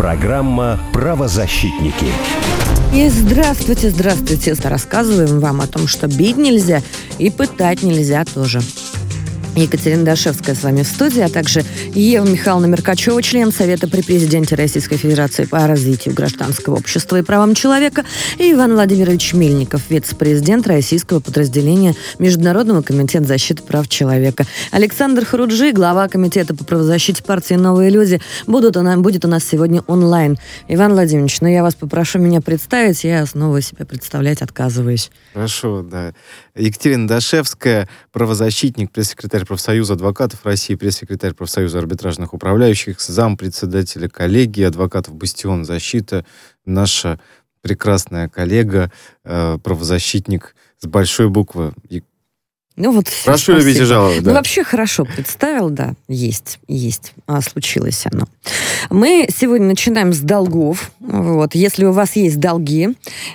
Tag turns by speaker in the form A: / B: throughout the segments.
A: Программа «Правозащитники».
B: И здравствуйте, здравствуйте. Рассказываем вам о том, что бить нельзя и пытать нельзя тоже. Екатерина Дашевская с вами в студии, а также Ева Михайловна Меркачева, член Совета при президенте Российской Федерации по развитию гражданского общества и правам человека, и Иван Владимирович Мельников, вице-президент российского подразделения Международного комитета защиты прав человека. Александр Харуджи, глава комитета по правозащите партии «Новые люди», будут у нас, будет у нас сегодня онлайн. Иван Владимирович, ну я вас попрошу меня представить, я снова себя представлять отказываюсь.
C: Хорошо, да. Екатерина Дашевская, правозащитник, пресс-секретарь профсоюза адвокатов России, пресс-секретарь профсоюза арбитражных управляющих, зам председателя коллегии адвокатов «Бастион защита», наша прекрасная коллега, э, правозащитник с большой буквы
B: ну вот
C: Прошу любить и жаловать.
B: Да. Ну вообще хорошо представил, да, есть, есть, а, случилось оно. Мы сегодня начинаем с долгов. Вот, если у вас есть долги,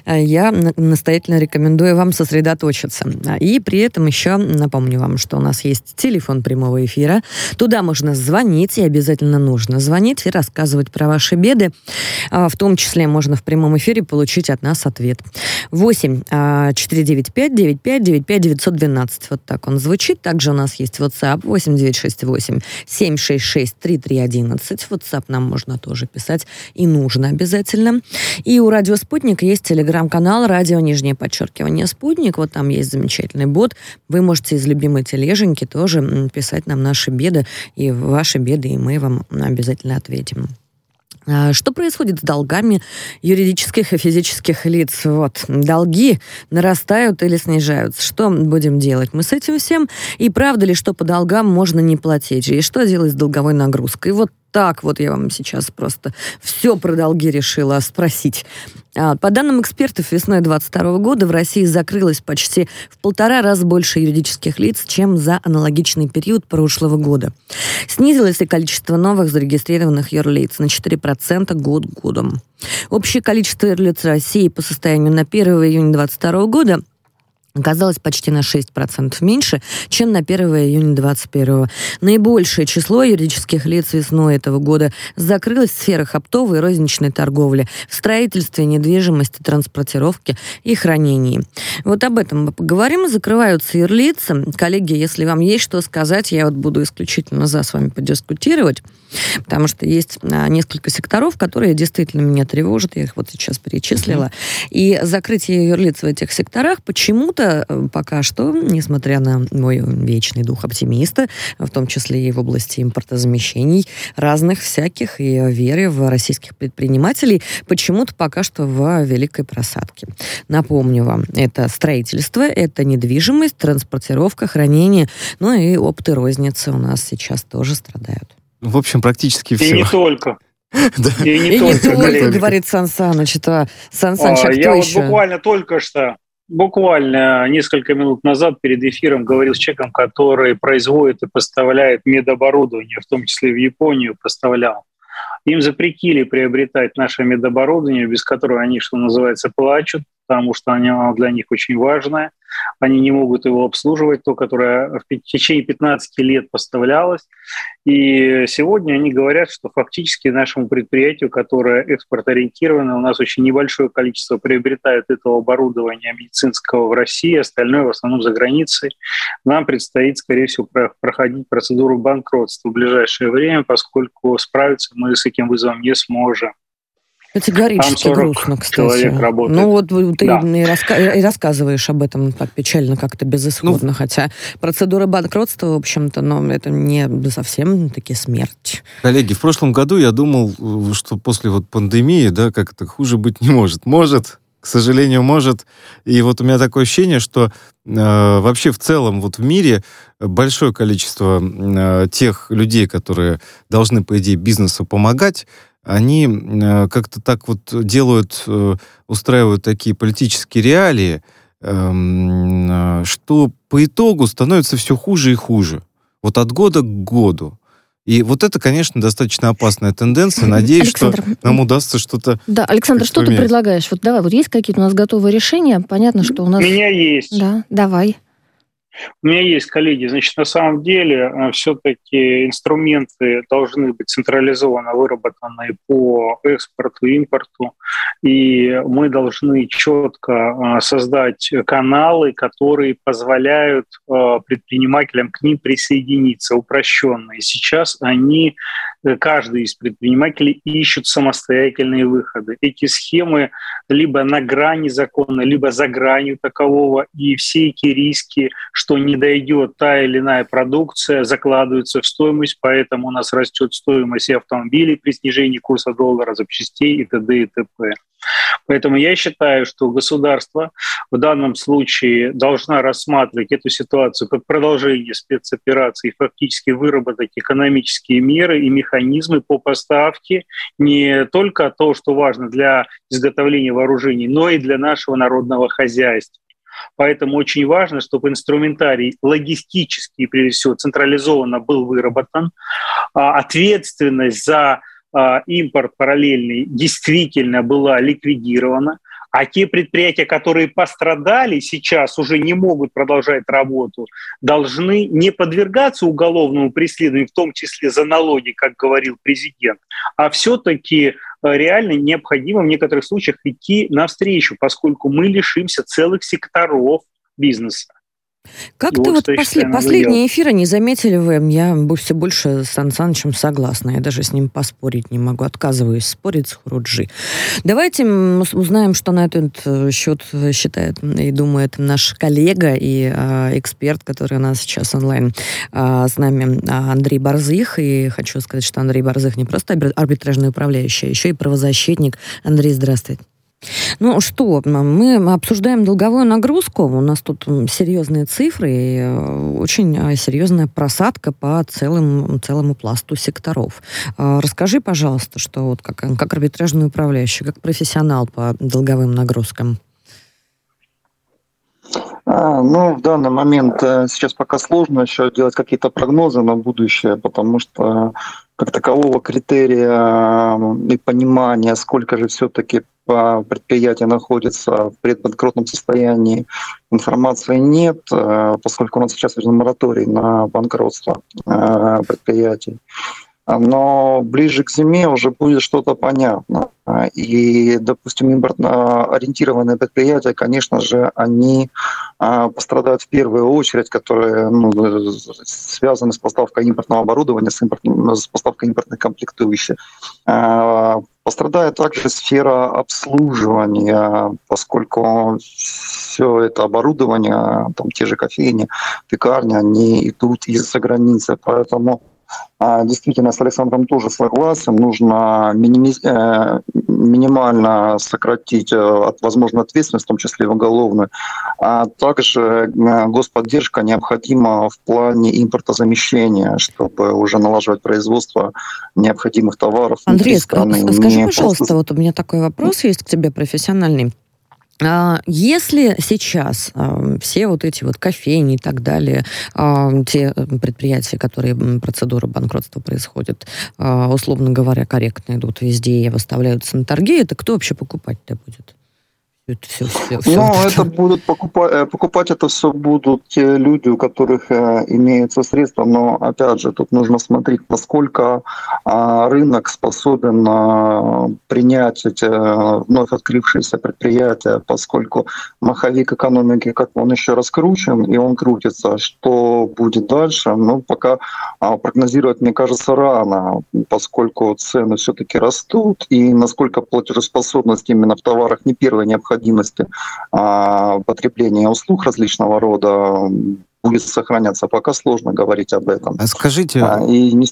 B: э, я настоятельно рекомендую вам сосредоточиться. И при этом еще напомню вам, что у нас есть телефон прямого эфира. Туда можно звонить, и обязательно нужно звонить и рассказывать про ваши беды. А, в том числе можно в прямом эфире получить от нас ответ. 8 495 95 95 912 вот так он звучит. Также у нас есть WhatsApp 8968 766 3311. WhatsApp нам можно тоже писать и нужно обязательно. И у Радио Спутник есть телеграм-канал Радио Нижнее Подчеркивание Спутник. Вот там есть замечательный бот. Вы можете из любимой тележеньки тоже писать нам наши беды и ваши беды, и мы вам обязательно ответим. А, что происходит с долгами юридических и физических лиц? Вот, долги нарастают или снижаются. Что будем делать мы с этим всем? И правда ли, что по долгам можно не платить? И что делать с долговой нагрузкой? Вот так вот я вам сейчас просто все про долги решила спросить. А, по данным экспертов, весной 2022 года в России закрылось почти в полтора раза больше юридических лиц, чем за аналогичный период прошлого года. Снизилось и количество новых зарегистрированных юрлиц на 4% год годом. Общее количество юрлиц России по состоянию на 1 июня 2022 года – оказалось почти на 6% меньше, чем на 1 июня 2021. Наибольшее число юридических лиц весной этого года закрылось в сферах оптовой и розничной торговли, в строительстве, недвижимости, транспортировке и хранении. Вот об этом мы поговорим. Закрываются юрлицы. Коллеги, если вам есть что сказать, я вот буду исключительно за с вами подискутировать, потому что есть а, несколько секторов, которые действительно меня тревожат, я их вот сейчас перечислила. И закрытие юрлиц в этих секторах почему-то это э, пока что, несмотря на мой вечный дух оптимиста, в том числе и в области импортозамещений разных всяких и веры в российских предпринимателей, почему-то пока что в великой просадке. Напомню вам, это строительство, это недвижимость, транспортировка, хранение, ну и опыты розницы у нас сейчас тоже страдают.
C: В общем, практически все.
D: И не только.
B: Да. И не и только, не только говорит Сан Саныч. Это Сан Саныч, а,
D: а Я вот буквально только что буквально несколько минут назад перед эфиром говорил с человеком, который производит и поставляет медоборудование, в том числе в Японию поставлял. Им запретили приобретать наше медоборудование, без которого они, что называется, плачут, потому что оно для них очень важное – они не могут его обслуживать, то, которое в течение 15 лет поставлялось. И сегодня они говорят, что фактически нашему предприятию, которое экспорт-ориентировано, у нас очень небольшое количество приобретает этого оборудования медицинского в России, остальное в основном за границей. Нам предстоит, скорее всего, проходить процедуру банкротства в ближайшее время, поскольку справиться мы с этим вызовом не сможем.
B: Категорически грустно, кстати. Ну вот ты да. и, раска- и рассказываешь об этом так печально, как-то безысходно, ну, хотя процедура банкротства, в общем-то, но это не совсем таки смерть.
C: Коллеги, в прошлом году я думал, что после вот пандемии, да, как это хуже быть не может. Может, к сожалению, может. И вот у меня такое ощущение, что э, вообще в целом вот в мире большое количество э, тех людей, которые должны, по идее, бизнесу помогать, они э, как-то так вот делают, э, устраивают такие политические реалии, эм, что по итогу становится все хуже и хуже. Вот от года к году. И вот это, конечно, достаточно опасная тенденция. Надеюсь, Александр, что нам удастся что-то...
E: Да, Alexander, что ты предлагаешь? Вот давай, вот есть какие-то у нас готовые решения? Понятно, что у нас...
D: У меня есть.
E: Да, давай.
D: У меня есть коллеги, значит, на самом деле э, все-таки инструменты должны быть централизованно выработаны по экспорту, импорту, и мы должны четко э, создать каналы, которые позволяют э, предпринимателям к ним присоединиться, упрощенные. Сейчас они каждый из предпринимателей ищут самостоятельные выходы. Эти схемы либо на грани закона, либо за гранью такового, и все эти риски, что не дойдет та или иная продукция, закладываются в стоимость, поэтому у нас растет стоимость автомобилей при снижении курса доллара, запчастей и т.д. и т.п. Поэтому я считаю, что государство в данном случае должна рассматривать эту ситуацию как продолжение спецоперации и фактически выработать экономические меры и механизмы по поставке не только то, что важно для изготовления вооружений, но и для нашего народного хозяйства. Поэтому очень важно, чтобы инструментарий логистический, прежде всего, централизованно был выработан. А ответственность за импорт параллельный действительно была ликвидирована, а те предприятия, которые пострадали, сейчас уже не могут продолжать работу, должны не подвергаться уголовному преследованию, в том числе за налоги, как говорил президент, а все-таки э, реально необходимо в некоторых случаях идти навстречу, поскольку мы лишимся целых секторов бизнеса.
B: Как ты вот после, последние эфиры не заметили вы? Я все больше с Сан Санычем согласна. Я даже с ним поспорить не могу. Отказываюсь спорить с Хуруджи. Давайте узнаем, что на этот э, счет считает и думает наш коллега и э, эксперт, который у нас сейчас онлайн э, с нами, Андрей Борзых. И хочу сказать, что Андрей Борзых не просто арбитражный управляющий, а еще и правозащитник. Андрей, здравствуйте. Ну что, мы обсуждаем долговую нагрузку. У нас тут серьезные цифры и э, очень э, серьезная просадка по целым, целому пласту секторов. Э, расскажи, пожалуйста, что вот как, как арбитражный управляющий, как профессионал по долговым нагрузкам.
F: А, ну, в данный момент сейчас пока сложно еще делать какие-то прогнозы на будущее, потому что как такового критерия и понимания, сколько же все-таки предприятие находится в предбанкротном состоянии, информации нет, э, поскольку у нас сейчас мораторий на банкротство э, предприятий. Но ближе к зиме уже будет что-то понятно. И, допустим, импортно ориентированные предприятия, конечно же, они а, пострадают в первую очередь, которые ну, связаны с поставкой импортного оборудования, с, импорт, с поставкой импортных комплектующих. Пострадает также сфера обслуживания, поскольку все это оборудование, там те же кофейни, пекарни, они идут из-за границы. Поэтому действительно, с Александром тоже согласен. Нужно минимиз... Э, минимально сократить, э, возможно, ответственность, в том числе и уголовную. А также э, господдержка необходима в плане импортозамещения, чтобы уже налаживать производство необходимых товаров.
B: Андрей, страны. скажи, пожалуйста, просто... вот у меня такой вопрос есть к тебе профессиональный. А, если сейчас все вот эти вот кофейни и так далее, те предприятия, которые процедура банкротства происходит, э, условно говоря, корректно идут везде и выставляются на торги, это кто вообще покупать-то будет?
F: Это все, все, все ну, это, это будут покупать, э, покупать это все будут те люди, у которых э, имеются средства, но опять же тут нужно смотреть, насколько э, рынок способен э, принять эти э, вновь открывшиеся предприятия, поскольку маховик экономики, как он еще раскручен и он крутится, что будет дальше, ну пока э, прогнозировать мне кажется рано, поскольку цены все-таки растут и насколько платежеспособность именно в товарах не первой необходимости необходимости а, потребления услуг различного рода будет сохраняться. Пока сложно говорить об этом.
C: А скажите... А, и не...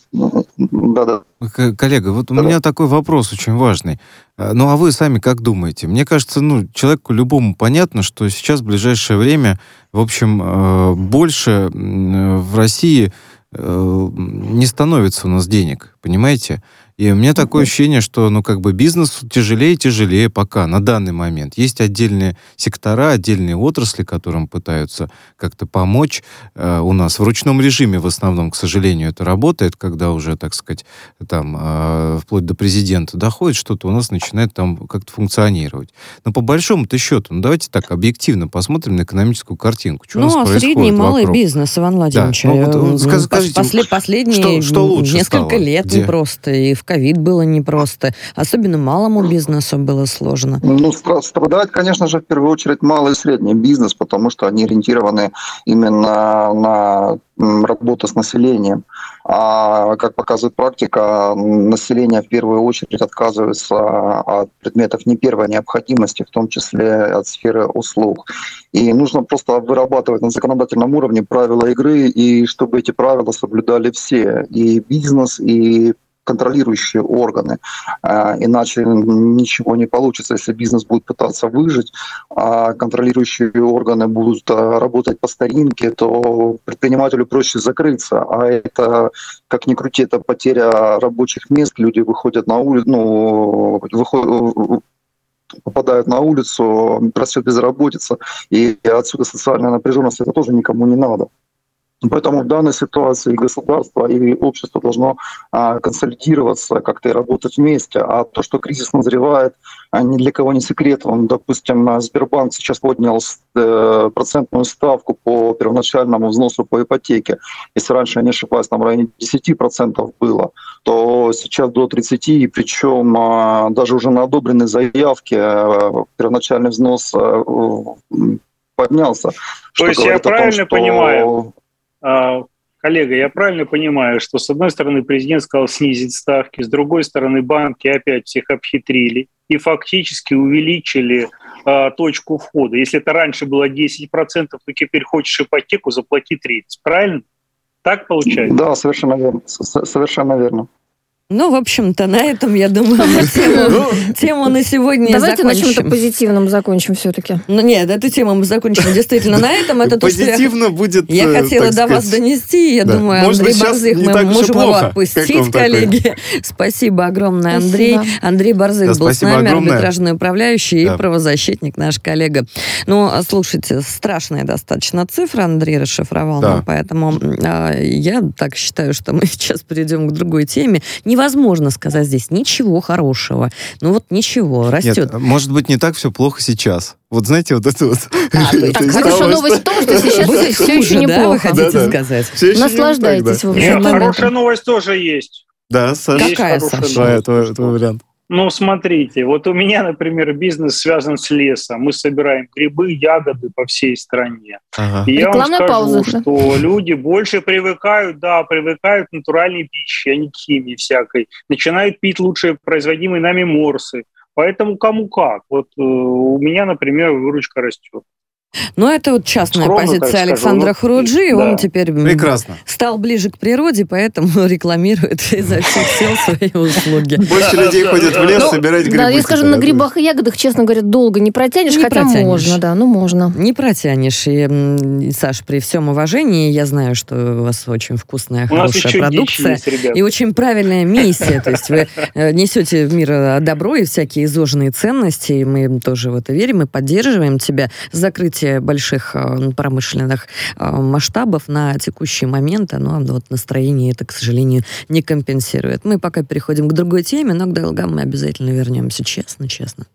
C: да, да. Коллега, вот у да. меня такой вопрос очень важный. А, ну, а вы сами как думаете? Мне кажется, ну, человеку любому понятно, что сейчас в ближайшее время, в общем, больше в России э, не становится у нас денег, понимаете? И у меня такое ощущение, что, ну, как бы бизнес тяжелее и тяжелее пока, на данный момент. Есть отдельные сектора, отдельные отрасли, которым пытаются как-то помочь. Э, у нас в ручном режиме в основном, к сожалению, это работает, когда уже, так сказать, там, э, вплоть до президента доходит, что-то у нас начинает там как-то функционировать. Но по большому-то счету, ну, давайте так объективно посмотрим на экономическую картинку. Что
B: ну,
C: у нас
B: а
C: происходит
B: средний малый
C: вокруг.
B: бизнес, Иван Владимирович,
C: Да. Ну, вот, скажите,
B: после, последние
C: что- что лучше
B: несколько
C: стало?
B: лет
C: Где?
B: непросто, и в ковид было непросто. Особенно малому бизнесу было сложно.
F: Ну, стра- страдает, конечно же, в первую очередь малый и средний бизнес, потому что они ориентированы именно на работу с населением. А, как показывает практика, население в первую очередь отказывается от предметов не первой необходимости, в том числе от сферы услуг. И нужно просто вырабатывать на законодательном уровне правила игры, и чтобы эти правила соблюдали все, и бизнес, и контролирующие органы. А, Иначе ничего не получится, если бизнес будет пытаться выжить, а контролирующие органы будут а, работать по старинке, то предпринимателю проще закрыться. А это, как ни крути, это потеря рабочих мест. Люди выходят на улицу, ну, выходят попадают на улицу, растет безработица, и отсюда социальная напряженность, это тоже никому не надо. Поэтому в данной ситуации государство, и общество должно а, консолидироваться, как-то и работать вместе. А то, что кризис назревает, а, ни для кого не секрет. Он, допустим, а, Сбербанк сейчас поднял э, процентную ставку по первоначальному взносу по ипотеке. Если раньше, я не ошибаюсь, там в районе 10% было, то сейчас до 30%, и причем даже уже на одобренной заявке первоначальный взнос поднялся.
D: То есть я
F: говорит о том,
D: правильно
F: что-
D: понимаю? А, Коллега, я правильно понимаю, что с одной стороны президент сказал снизить ставки, с другой стороны банки опять всех обхитрили и фактически увеличили а, точку входа. Если это раньше было 10%, то теперь хочешь ипотеку, заплати 30%. Правильно? Так получается?
F: Да, совершенно верно. С- Совершенно верно.
B: Ну, в общем-то, на этом, я думаю, мы тему, тему на сегодня
E: Давайте на
B: закончим.
E: чем-то позитивном закончим все-таки.
B: Ну, нет, эту тему мы закончим действительно на этом. Это то, что я
C: Позитивно будет,
B: Я
C: э,
B: хотела до вас
C: сказать,
B: донести. Я
C: да.
B: думаю,
C: Может
B: Андрей
C: не
B: мы можем его
C: плохо. Как
B: отпустить, коллеги. Спасибо огромное, Андрей.
E: Спасибо.
B: Андрей Борзых
C: Да,
B: был с нами,
C: огромное.
B: арбитражный управляющий
C: Да.
B: и правозащитник, наш коллега. Ну, а слушайте, страшная достаточно цифра Андрей расшифровал
C: Да.
B: нам, поэтому а, я так считаю, что мы сейчас перейдем к другой теме. Невозможно сказать здесь ничего хорошего. Ну вот ничего, растет.
C: Нет, может быть, не так все плохо сейчас. Вот знаете, вот это вот...
B: А,
C: из
E: Хорошая новость в том, что сейчас все еще
B: да, вы
E: неплохо.
B: хотите сказать?
C: Не
E: Наслаждайтесь,
C: так, да.
D: Нет,
E: моментом.
D: хорошая новость тоже есть.
C: Да, Саша,
B: Какая, Саша?
C: твой вариант.
D: Ну, смотрите, вот у меня, например, бизнес связан с лесом. Мы собираем грибы, ягоды по всей стране.
C: Ага.
D: И я вам
E: Рекламная
D: скажу,
E: пауза,
D: что люди больше привыкают, да, привыкают к натуральной пище, а не к химии всякой. Начинают пить лучше производимые нами морсы. Поэтому кому как. Вот э, у меня, например, выручка растет.
B: Ну, это вот частная
D: Скромно,
B: позиция
D: скажу,
B: Александра
D: ну,
B: Хуруджи,
D: да.
B: он теперь
C: Прекрасно.
B: стал ближе к природе, поэтому рекламирует изо всех сил свои услуги.
C: Больше людей ходят в лес
E: Ну,
C: собирать грибы.
E: Да, я скажу, на грибах и ягодах, честно говоря, долго не протянешь,
B: Не
E: хотя можно, да, ну можно.
B: Не протянешь. И, Саш, при всем уважении, я знаю, что у вас очень вкусная, хорошая продукция. И очень правильная миссия. То есть вы э, несете в мир э, добро и всякие изложенные ценности. И мы тоже в это верим и поддерживаем тебя. Закрытие больших э, промышленных э, масштабов на текущий момент, оно вот настроение это, к сожалению, не компенсирует. Мы пока переходим к другой теме, но к долгам мы обязательно вернемся. Честно, честно.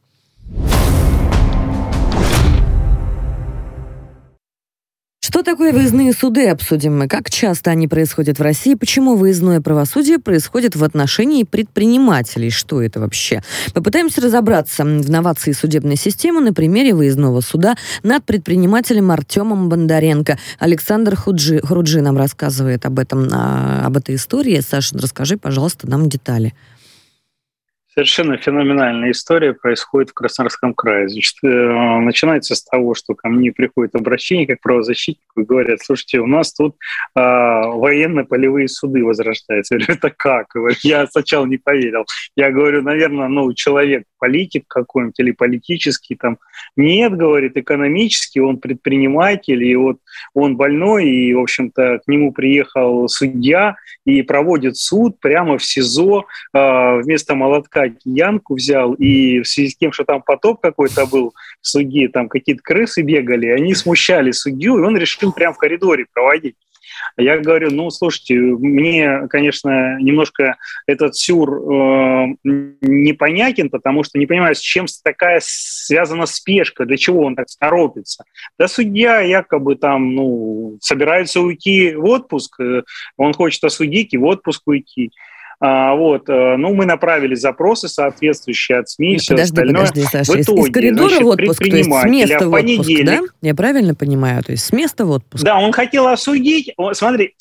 B: Что такое выездные суды, обсудим мы. Как часто они происходят в России, почему выездное правосудие происходит в отношении предпринимателей, что это вообще. Попытаемся разобраться в новации судебной системы на примере выездного суда над предпринимателем Артемом Бондаренко. Александр Худжи, Хуруджи нам рассказывает об этом, а, об этой истории. Саша, расскажи, пожалуйста, нам детали.
D: Совершенно феноменальная история происходит в Краснодарском крае. Значит, э, начинается с того, что ко мне приходит обращение как правозащитнику и говорят, слушайте, у нас тут а, военно-полевые суды возрождаются. Я говорю, это как? Я сначала не поверил. Я говорю, наверное, ну, человек политик какой-нибудь или политический там. Нет, говорит, экономический, он предприниматель, и вот он больной, и, в общем-то, к нему приехал судья и проводит суд прямо в СИЗО, э, вместо молотка киянку взял, и в связи с тем, что там поток какой-то был в суде, там какие-то крысы бегали, они смущали судью, и он решил прямо в коридоре проводить. Я говорю, ну, слушайте, мне, конечно, немножко этот сюр э, непонятен, потому что не понимаю, с чем такая связана спешка, для чего он так торопится. Да судья якобы там, ну, собирается уйти в отпуск, э, он хочет осудить и в отпуск уйти. А, вот, э, ну, мы направили запросы соответствующие от СМИ и все
B: подожди,
D: остальное.
B: Подожди, Саша, в итоге, из, коридора значит, в отпуск, то есть с места в отпуск, да? Я правильно понимаю? То есть с места в отпуск?
D: Да, он хотел осудить, смотри,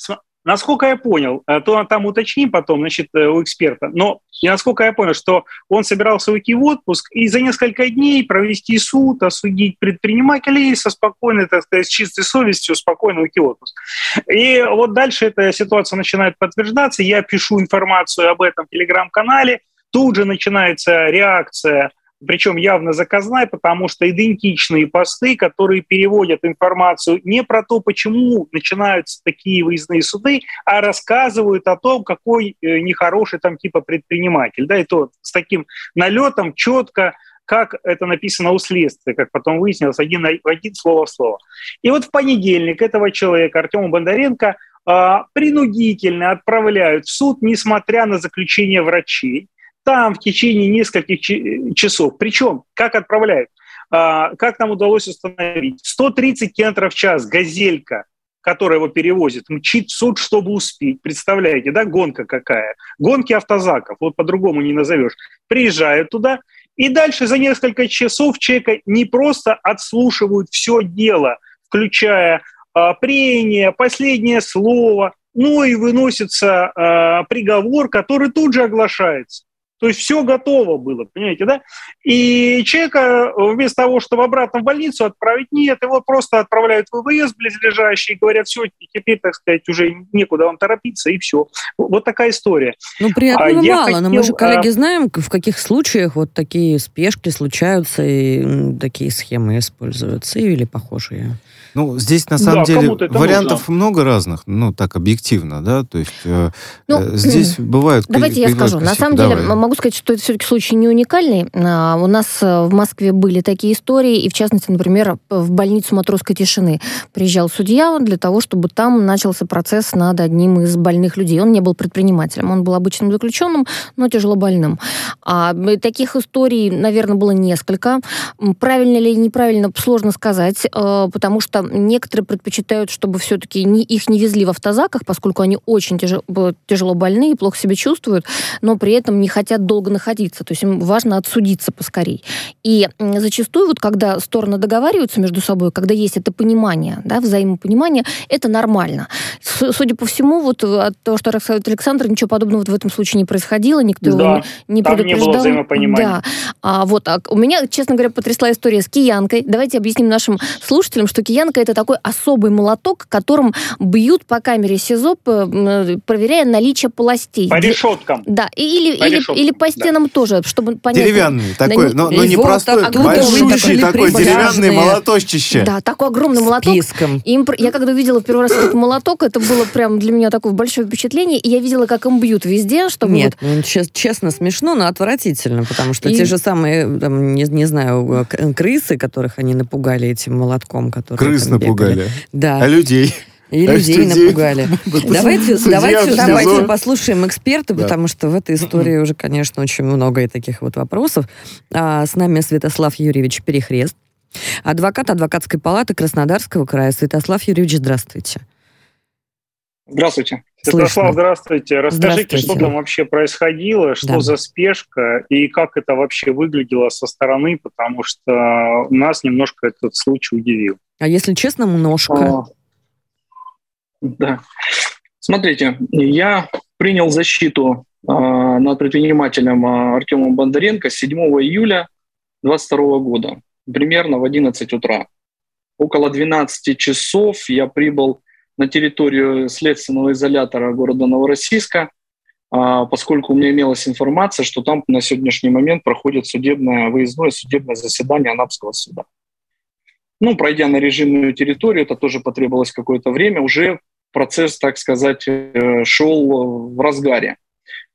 D: Насколько я понял, э, то там уточним потом, значит, э, у эксперта, но насколько я понял, что он собирался уйти в отпуск и за несколько дней провести суд, осудить предпринимателей со спокойной, так сказать, с чистой совестью спокойно уйти в отпуск. И вот дальше эта ситуация начинает подтверждаться. Я пишу информацию об этом в телеграм-канале, тут же начинается реакция причем явно заказная, потому что идентичные посты, которые переводят информацию не про то, почему начинаются такие выездные суды, а рассказывают о том, какой э, нехороший там типа предприниматель. Да, и то с таким налетом четко, как это написано у следствия, как потом выяснилось, один, один слово в слово. И вот в понедельник этого человека, Артема Бондаренко, а, принудительно отправляют в суд, несмотря на заключение врачей там в течение нескольких часов. Причем, как отправляют? А, как нам удалось установить? 130 км в час «Газелька», которая его перевозит, мчит в суд, чтобы успеть. Представляете, да, гонка какая? Гонки автозаков, вот по-другому не назовешь. Приезжают туда, и дальше за несколько часов человека не просто отслушивают все дело, включая а, прение, последнее слово, ну и выносится а, приговор, который тут же оглашается. То есть все готово было, понимаете, да? И человека э, вместо того, чтобы обратно в больницу отправить, нет, его просто отправляют в ВВС близлежащий и говорят, все, теперь, так сказать, уже некуда вам торопиться, и все. Вот такая история.
B: Ну, приятного а мало, хотел, но мы же, коллеги, а... знаем, в каких случаях вот такие спешки случаются и такие схемы используются или похожие.
C: Ну, здесь на самом да, деле вариантов нужно. много разных, ну, так объективно, да, то есть э, ну, э, здесь бывают...
E: Давайте я скажу. На самом Давай. деле, могу сказать, что это все-таки случай не уникальный. А, у нас э, в Москве были такие истории, и в частности, например, в больницу Матросской тишины приезжал судья для того, чтобы там начался процесс над одним из больных людей. Он не был предпринимателем, он был обычным заключенным, но тяжело больным. А, таких историй, наверное, было несколько. Правильно или неправильно, сложно сказать, потому что некоторые предпочитают, чтобы все-таки не, их не везли в автозаках, поскольку они очень тяжело, тяжело больны и плохо себя чувствуют, но при этом не хотят долго находиться. То есть им важно отсудиться поскорей. И зачастую, вот когда стороны договариваются между собой, когда есть это понимание, да, взаимопонимание, это нормально. Судя по всему, вот от того, что рассказывает Александр, ничего подобного вот в этом случае не происходило, никто да, его не, не там предупреждал. Не было взаимопонимания. Да. А, вот, а у меня, честно говоря, потрясла история с киянкой. Давайте объясним нашим слушателям, что киянка Скрипка – это такой особый молоток, которым бьют по камере СИЗО, проверяя наличие полостей.
D: По решеткам.
E: Да, или, по или, решеткам, или по стенам да. тоже, чтобы понять.
C: Деревянный такой, но, но не вот, простой, так, большущий такой деревянный молоточище.
E: Да, такой огромный молоток. Списком. Им, я когда увидела первый раз этот молоток, это было прям для меня такое большое впечатление, и я видела, как им бьют везде, чтобы...
B: Нет, вот... ну, честно, смешно, но отвратительно, потому что и... те же самые, там, не, не знаю, крысы, которых они напугали этим молотком, который...
C: Крыс напугали.
B: Да.
C: А людей?
B: И а людей, напугали. давайте, давайте, давайте послушаем эксперта, да. потому что в этой истории уже, конечно, очень много и таких вот вопросов. А, с нами Святослав Юрьевич Перехрест, адвокат адвокатской палаты Краснодарского края. Святослав Юрьевич, здравствуйте.
D: Здравствуйте. Святослав, здравствуйте. Расскажите, здравствуйте. что там вообще происходило, что да. за спешка и как это вообще выглядело со стороны, потому что нас немножко этот случай удивил.
B: А если честно, немножко. А,
G: да. Смотрите, я принял защиту над предпринимателем Артемом Бондаренко 7 июля 2022 года, примерно в 11 утра. Около 12 часов я прибыл на территорию следственного изолятора города Новороссийска, поскольку у меня имелась информация, что там на сегодняшний момент проходит судебное, выездное судебное заседание Анапского суда. Ну, пройдя на режимную территорию, это тоже потребовалось какое-то время, уже процесс, так сказать, э, шел в разгаре.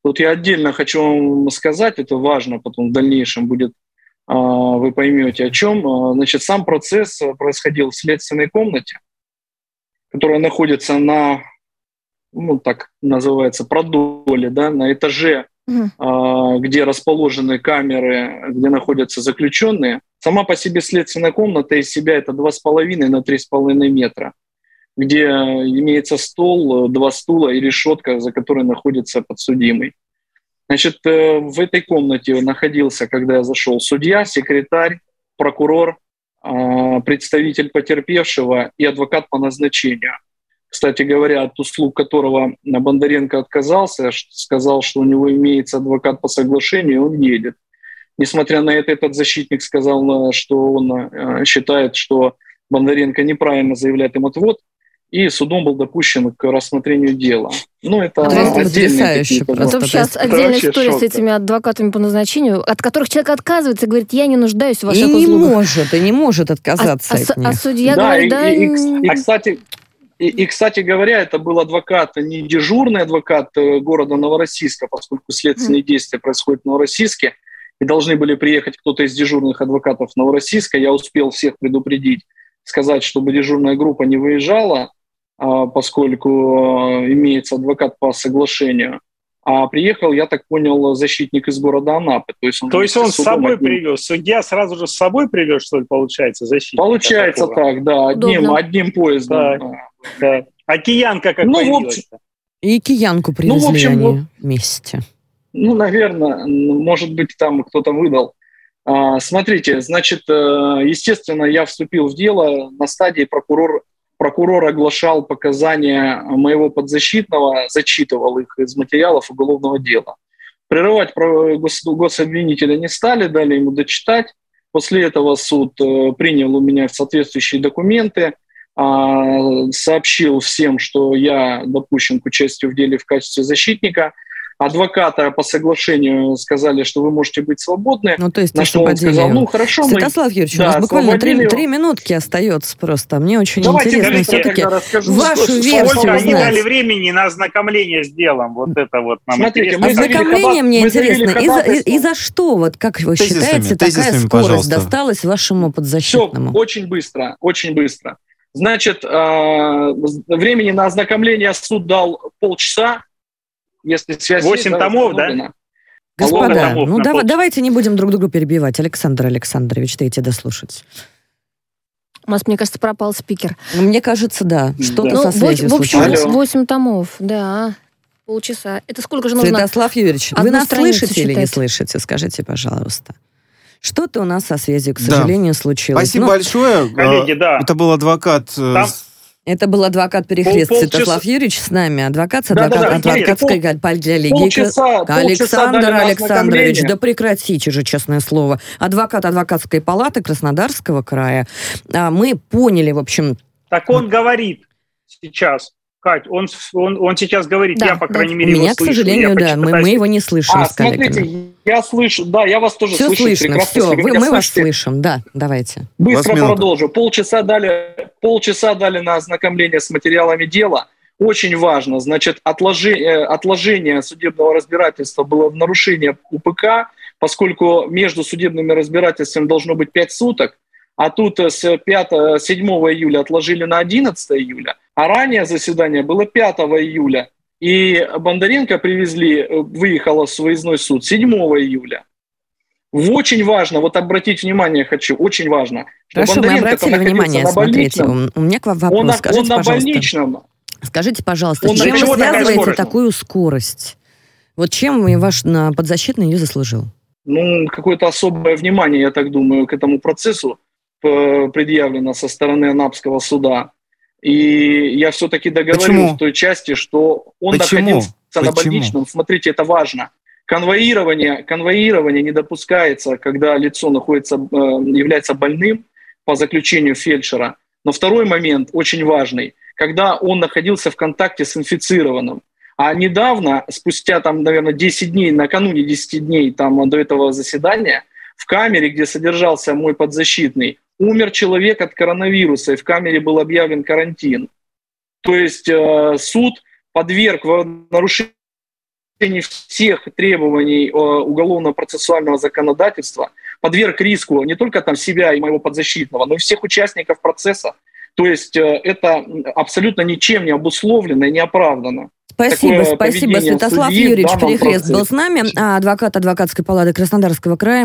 G: Тут я отдельно хочу вам сказать, это важно, потом в дальнейшем будет, а, вы поймете о чем. А, значит, сам процесс происходил в следственной комнате, которая находится на, ну, так называется, продоле, да, на этаже, угу. где расположены камеры, где находятся заключенные – Сама по себе следственная комната из себя это 2,5 на 3,5 метра, где имеется стол, два стула и решетка, за которой находится подсудимый. Значит, э, в этой комнате находился, когда я зашел, судья, секретарь, прокурор, а, представитель потерпевшего и адвокат по назначению. Кстати говоря, от услуг которого Бондаренко отказался, сказал, что у него имеется адвокат по соглашению, он едет. Несмотря на это, этот защитник сказал, э, что он э, считает, что Бондаренко неправильно заявляет им отвод, и судом был допущен к рассмотрению дела. Ну, это отдельные
E: Это сейчас отдельная история с этими адвокатами по назначению, от которых человек отказывается и говорит, я не нуждаюсь в ваших
B: и не может, и не может отказаться
E: а,
B: от
E: а,
B: них.
E: А судья да, говорит,
G: и,
E: да...
G: И, и, и, кстати, и, и, кстати говоря, это был адвокат, не дежурный адвокат э, города Новороссийска, поскольку следственные действия происходят в Новороссийске, и должны были приехать кто-то из дежурных адвокатов Новороссийска. Я успел всех предупредить, сказать, чтобы дежурная группа не выезжала, а, поскольку а, имеется адвокат по соглашению. А приехал, я так понял, защитник из города Анапы.
D: То есть он, То есть он с собой одним... привез? Судья сразу же с собой привез, что ли, получается, защитник?
G: Получается так, да, одним, одним поездом. Так,
D: да. Да. А киянка как ну, появилась?
B: общем... И киянку привезли ну, в общем, они вот... вместе.
G: Ну, наверное, может быть, там кто-то выдал. А, смотрите, значит, э, естественно, я вступил в дело на стадии прокурор, прокурор оглашал показания моего подзащитного, зачитывал их из материалов уголовного дела. Прерывать гос, гособвинителя не стали, дали ему дочитать. После этого суд э, принял у меня соответствующие документы, а, сообщил всем, что я допущен к участию в деле в качестве защитника – адвоката по соглашению сказали, что вы можете быть свободны.
B: Ну, то есть на что он сказал, ну, хорошо. Святослав мы... Юрьевич, да, у нас буквально три, три минутки остается просто. Мне очень Давайте интересно все-таки вашу версию Сколько
D: они дали времени на ознакомление с делом? Вот это вот нам
B: Смотрите, интересно. Ознакомление мне интересно. И за, и, и за что, вот как вы тезисами, считаете, такая скорость пожалуйста. досталась вашему подзащитному?
G: Все, очень быстро, очень быстро. Значит, э, времени на ознакомление суд дал полчаса,
D: если связь 8 есть, томов, да?
B: Господа, томов ну да, давайте не будем друг друга перебивать. Александр Александрович, дайте дослушать.
E: У вас, мне кажется, пропал спикер.
B: Мне кажется, да. Что-то да. со ну, связью
E: В общем. 8 томов, да. Полчаса. Это сколько же нужно?
B: Святослав Юрьевич, вы нас слышите читать? или не слышите? Скажите, пожалуйста. Что-то у нас со связью, к сожалению, да. случилось.
C: Спасибо ну, большое. Коллеги, да. Это был адвокат э, Там...
B: Это был адвокат Перехлест Пол, Святослав Юрьевич с нами, адвокат с адвокат, да, да, да, адвокатской пол, пальдиалегии. Полчаса, Александр Александрович, да прекратите же, честное слово. Адвокат адвокатской палаты Краснодарского края. А, мы поняли, в общем...
D: Так он говорит сейчас, Кать, он, он, он сейчас говорит, да, я, по крайней да. мере,
B: У меня, его к слышу, сожалению, да, мы, мы его не слышим а, с коллегами.
G: смотрите, я слышу, да, я вас тоже
B: все
G: слышу.
B: слышно, все, вы, мы слышите. вас слышим, да, давайте.
G: Быстро продолжу. Полчаса дали, полчаса дали на ознакомление с материалами дела. Очень важно, значит, отложение, э, отложение судебного разбирательства было в нарушении УПК, поскольку между судебными разбирательствами должно быть 5 суток, а тут с 5, 7 июля отложили на 11 июля. А ранее заседание было 5 июля, и Бондаренко привезли, э, выехала в выездной суд 7 июля. Очень важно, вот обратить внимание хочу, очень важно,
B: что Хорошо, Бондаренко мы обратили внимание, смотрите, у меня к вам вопрос. Он, Скажите,
G: он на
B: пожалуйста,
G: больничном.
B: Скажите, пожалуйста, он чем вы связываете такую скорость? Вот чем ваш подзащитный ее заслужил?
G: Ну, какое-то особое внимание, я так думаю, к этому процессу э, предъявлено со стороны Анапского суда. И я все-таки Почему? в той части, что он
C: Почему?
G: находился... Почему? на больничном, смотрите, это важно. Конвоирование, конвоирование не допускается, когда лицо находится, э, является больным по заключению фельдшера. Но второй момент очень важный, когда он находился в контакте с инфицированным. А недавно, спустя там, наверное, 10 дней, накануне 10 дней там, до этого заседания, в камере, где содержался мой подзащитный, умер человек от коронавируса, и в камере был объявлен карантин. То есть э, суд подверг нарушению всех требований э, уголовно-процессуального законодательства, подверг риску не только там себя и моего подзащитного, но и всех участников процесса. То есть э, это абсолютно ничем не обусловлено и не оправдано.
B: Спасибо, спасибо. Святослав Юрьевич Перехрест был с нами, адвокат адвокатской палаты Краснодарского края.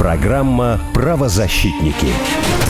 A: Программа «Правозащитники».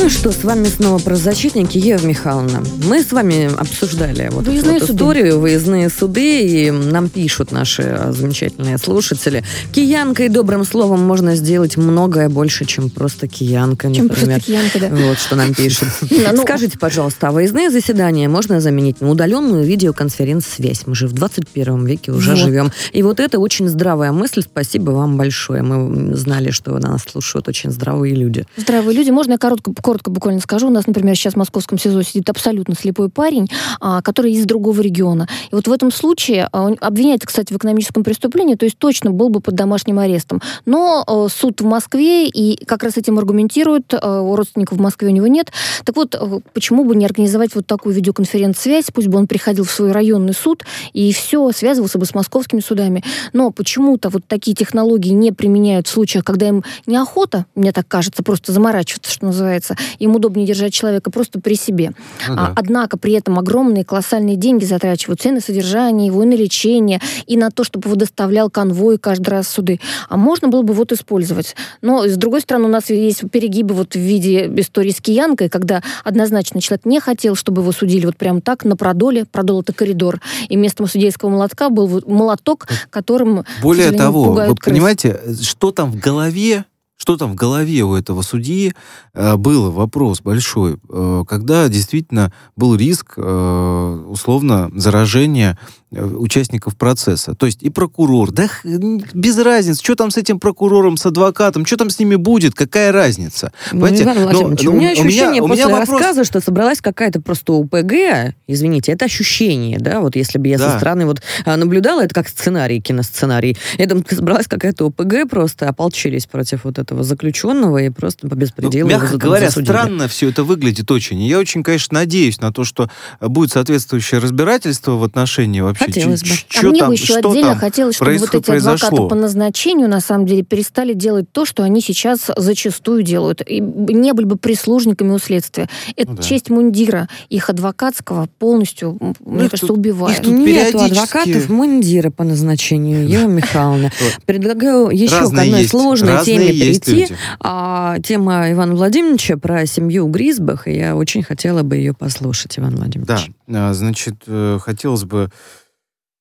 B: Ну что, с вами снова про защитники Ева Михайловна. Мы с вами обсуждали вот выездные эту вот историю, выездные суды, и нам пишут наши а, замечательные слушатели. Киянкой добрым словом можно сделать многое больше, чем просто киянка,
E: чем например. Просто киянка, да.
B: Вот что нам пишут. Ну, Скажите, пожалуйста, а выездные заседания можно заменить на удаленную видеоконференц-связь? Мы же в 21 веке уже живем. И вот это очень здравая мысль. Спасибо вам большое. Мы знали, что нас слушают очень здравые люди.
E: Здравые люди. Можно я коротко коротко буквально скажу. У нас, например, сейчас в московском СИЗО сидит абсолютно слепой парень, а, который из другого региона. И вот в этом случае а, он обвиняется, кстати, в экономическом преступлении, то есть точно был бы под домашним арестом. Но а, суд в Москве и как раз этим аргументирует, у родственников в Москве у него нет. Так вот, почему бы не организовать вот такую видеоконференц-связь, пусть бы он приходил в свой районный суд и все, связывался бы с московскими судами. Но почему-то вот такие технологии не применяют в случаях, когда им неохота, мне так кажется, просто заморачиваться, что называется, им удобнее держать человека просто при себе. Ну, да. а, однако при этом огромные колоссальные деньги затрачиваются и на содержание его, и на лечение, и на то, чтобы его доставлял конвой каждый раз суды. А можно было бы вот использовать. Но, с другой стороны, у нас есть перегибы вот в виде истории с киянкой, когда однозначно человек не хотел, чтобы его судили вот прям так, на продоле. Продол — это коридор. И местом судейского молотка был молоток, которым,
C: Более того, вы крыс. понимаете, что там в голове что там в голове у этого судьи э, было, вопрос большой, э, когда действительно был риск, э, условно, заражения участников процесса. То есть и прокурор. Да без разницы, что там с этим прокурором, с адвокатом, что там с ними будет, какая разница.
B: Ну, Иван Владимирович, но, у меня ощущение у меня, после у меня рассказа, что собралась какая-то просто УПГ, извините, это ощущение, да, вот если бы я да. со стороны вот а, наблюдала, это как сценарий, киносценарий, я думаю, собралась какая-то УПГ, просто ополчились против вот этого заключенного и просто по беспределу.
C: Ну, мягко говоря, засудили. странно все это выглядит очень. Я очень, конечно, надеюсь на то, что будет соответствующее разбирательство в отношении вообще
E: вообще? Хотелось бы. А мне там, бы еще отдельно хотелось, чтобы вот эти произошло? адвокаты по назначению, на самом деле, перестали делать то, что они сейчас зачастую делают. И не были бы прислужниками у следствия. Это ну, да. честь мундира их адвокатского полностью, ну, мне кажется, тут, убивает.
B: Тут Нет адвокатов мундира по назначению, Ева Михайловна. Предлагаю еще к одной сложной теме перейти. А, тема Ивана Владимировича про семью Гризбах, и я очень хотела бы ее послушать, Иван Владимирович.
C: Да, значит, э, хотелось бы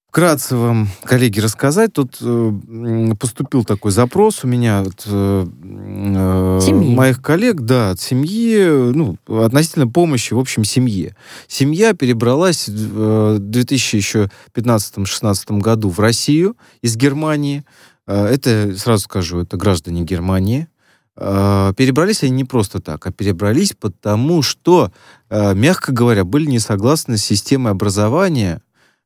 C: вкратце вам, коллеги, рассказать. Тут э, поступил такой запрос у меня от э, э моих коллег, да, от семьи, ну, относительно помощи, в общем, семье. Семья перебралась в 2015-16 э, году в Россию из Германии. Э, это, сразу скажу, это граждане Германии. Перебрались они не просто так, а перебрались потому, что, мягко говоря, были не согласны с системой образования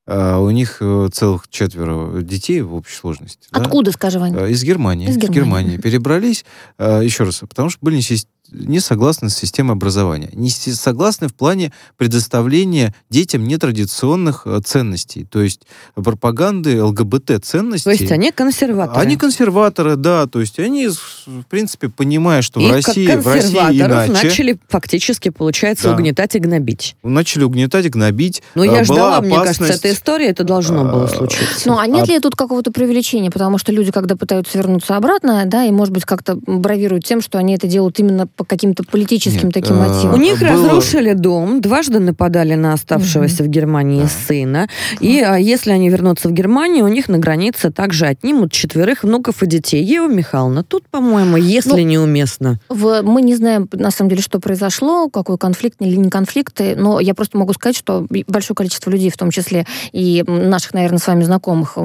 C: а, у них э, целых четверо детей в общей сложности.
E: Откуда, да? скажи, Ваня?
C: Из Германии. Из Германии. Из Германии. Перебрались, а, еще раз, потому что были не согласны с системой образования, не согласны в плане предоставления детям нетрадиционных э, ценностей, то есть пропаганды ЛГБТ-ценностей. То
B: есть они консерваторы.
C: Они консерваторы, да, то есть они, в принципе, понимая, что И в России, в России иначе...
B: начали фактически, получается, да. угнетать и гнобить.
C: Начали угнетать и гнобить.
B: Но я ждала, опасность... мне кажется, эта история, это должно было а, случиться.
E: Ну, а нет а... ли тут какого-то преувеличения? Потому что люди, когда пытаются вернуться обратно, да, и, может быть, как-то бравируют тем, что они это делают именно по каким-то политическим Нет, таким мотивам.
B: У них было... разрушили дом, дважды нападали на оставшегося в Германии да. сына. И а, если они вернутся в Германию, у них на границе также отнимут четверых внуков и детей. Ева Михайловна, тут, по-моему, если ну, неуместно.
E: В, мы не знаем, на самом деле, что произошло, какой конфликт или не конфликты, но я просто могу сказать, что большое количество людей, в том числе и наших, наверное, с вами знакомых,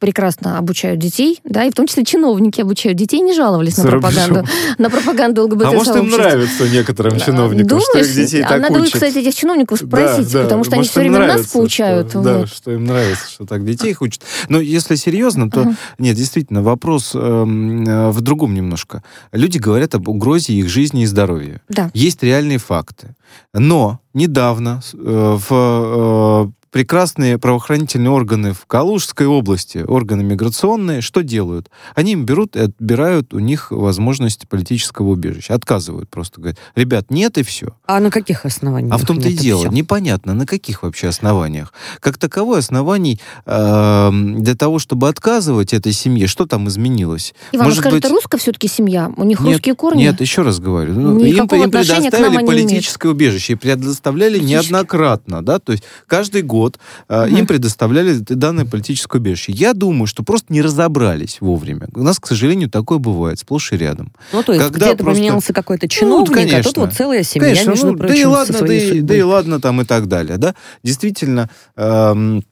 E: прекрасно обучают детей, да, и в том числе чиновники обучают детей, не жаловались на пропаганду, на пропаганду ЛГБТ А
C: может, им нравится некоторым чиновникам, Думаешь? что их детей а так
E: надо, учат. кстати, этих чиновников спросить, да, да. потому что может, они все время нравится, нас поучают.
C: Что, да, что им нравится, что так детей их учат. Но если серьезно, то uh нет, действительно, вопрос эм, э, в другом немножко. Люди говорят об угрозе их жизни и здоровья.
E: Да.
C: Есть реальные факты. Но недавно э, в э, прекрасные правоохранительные органы в Калужской области, органы миграционные, что делают? Они им берут и отбирают у них возможность политического убежища. Отказывают просто. Говорят, ребят, нет и все.
B: А на каких основаниях?
C: А в том-то и дело. Все? Непонятно, на каких вообще основаниях. Как таковой оснований э, для того, чтобы отказывать этой семье, что там изменилось?
E: Иван, Может скажи, быть... это русская все-таки семья? У них
C: нет,
E: русские корни?
C: Нет, еще раз говорю. Ну, им, им предоставили политическое убежище и предоставляли неоднократно. Да? То есть каждый год год угу. им предоставляли данное политическое убежище. Я думаю, что просто не разобрались вовремя. У нас, к сожалению, такое бывает сплошь и рядом.
B: Ну, то есть Когда где-то просто... поменялся какой-то чиновник, ну, конечно, а тут вот целая семья,
C: конечно, между ну, прочим, да и ладно, да и, да и ладно там и так далее. Да? Действительно, эм,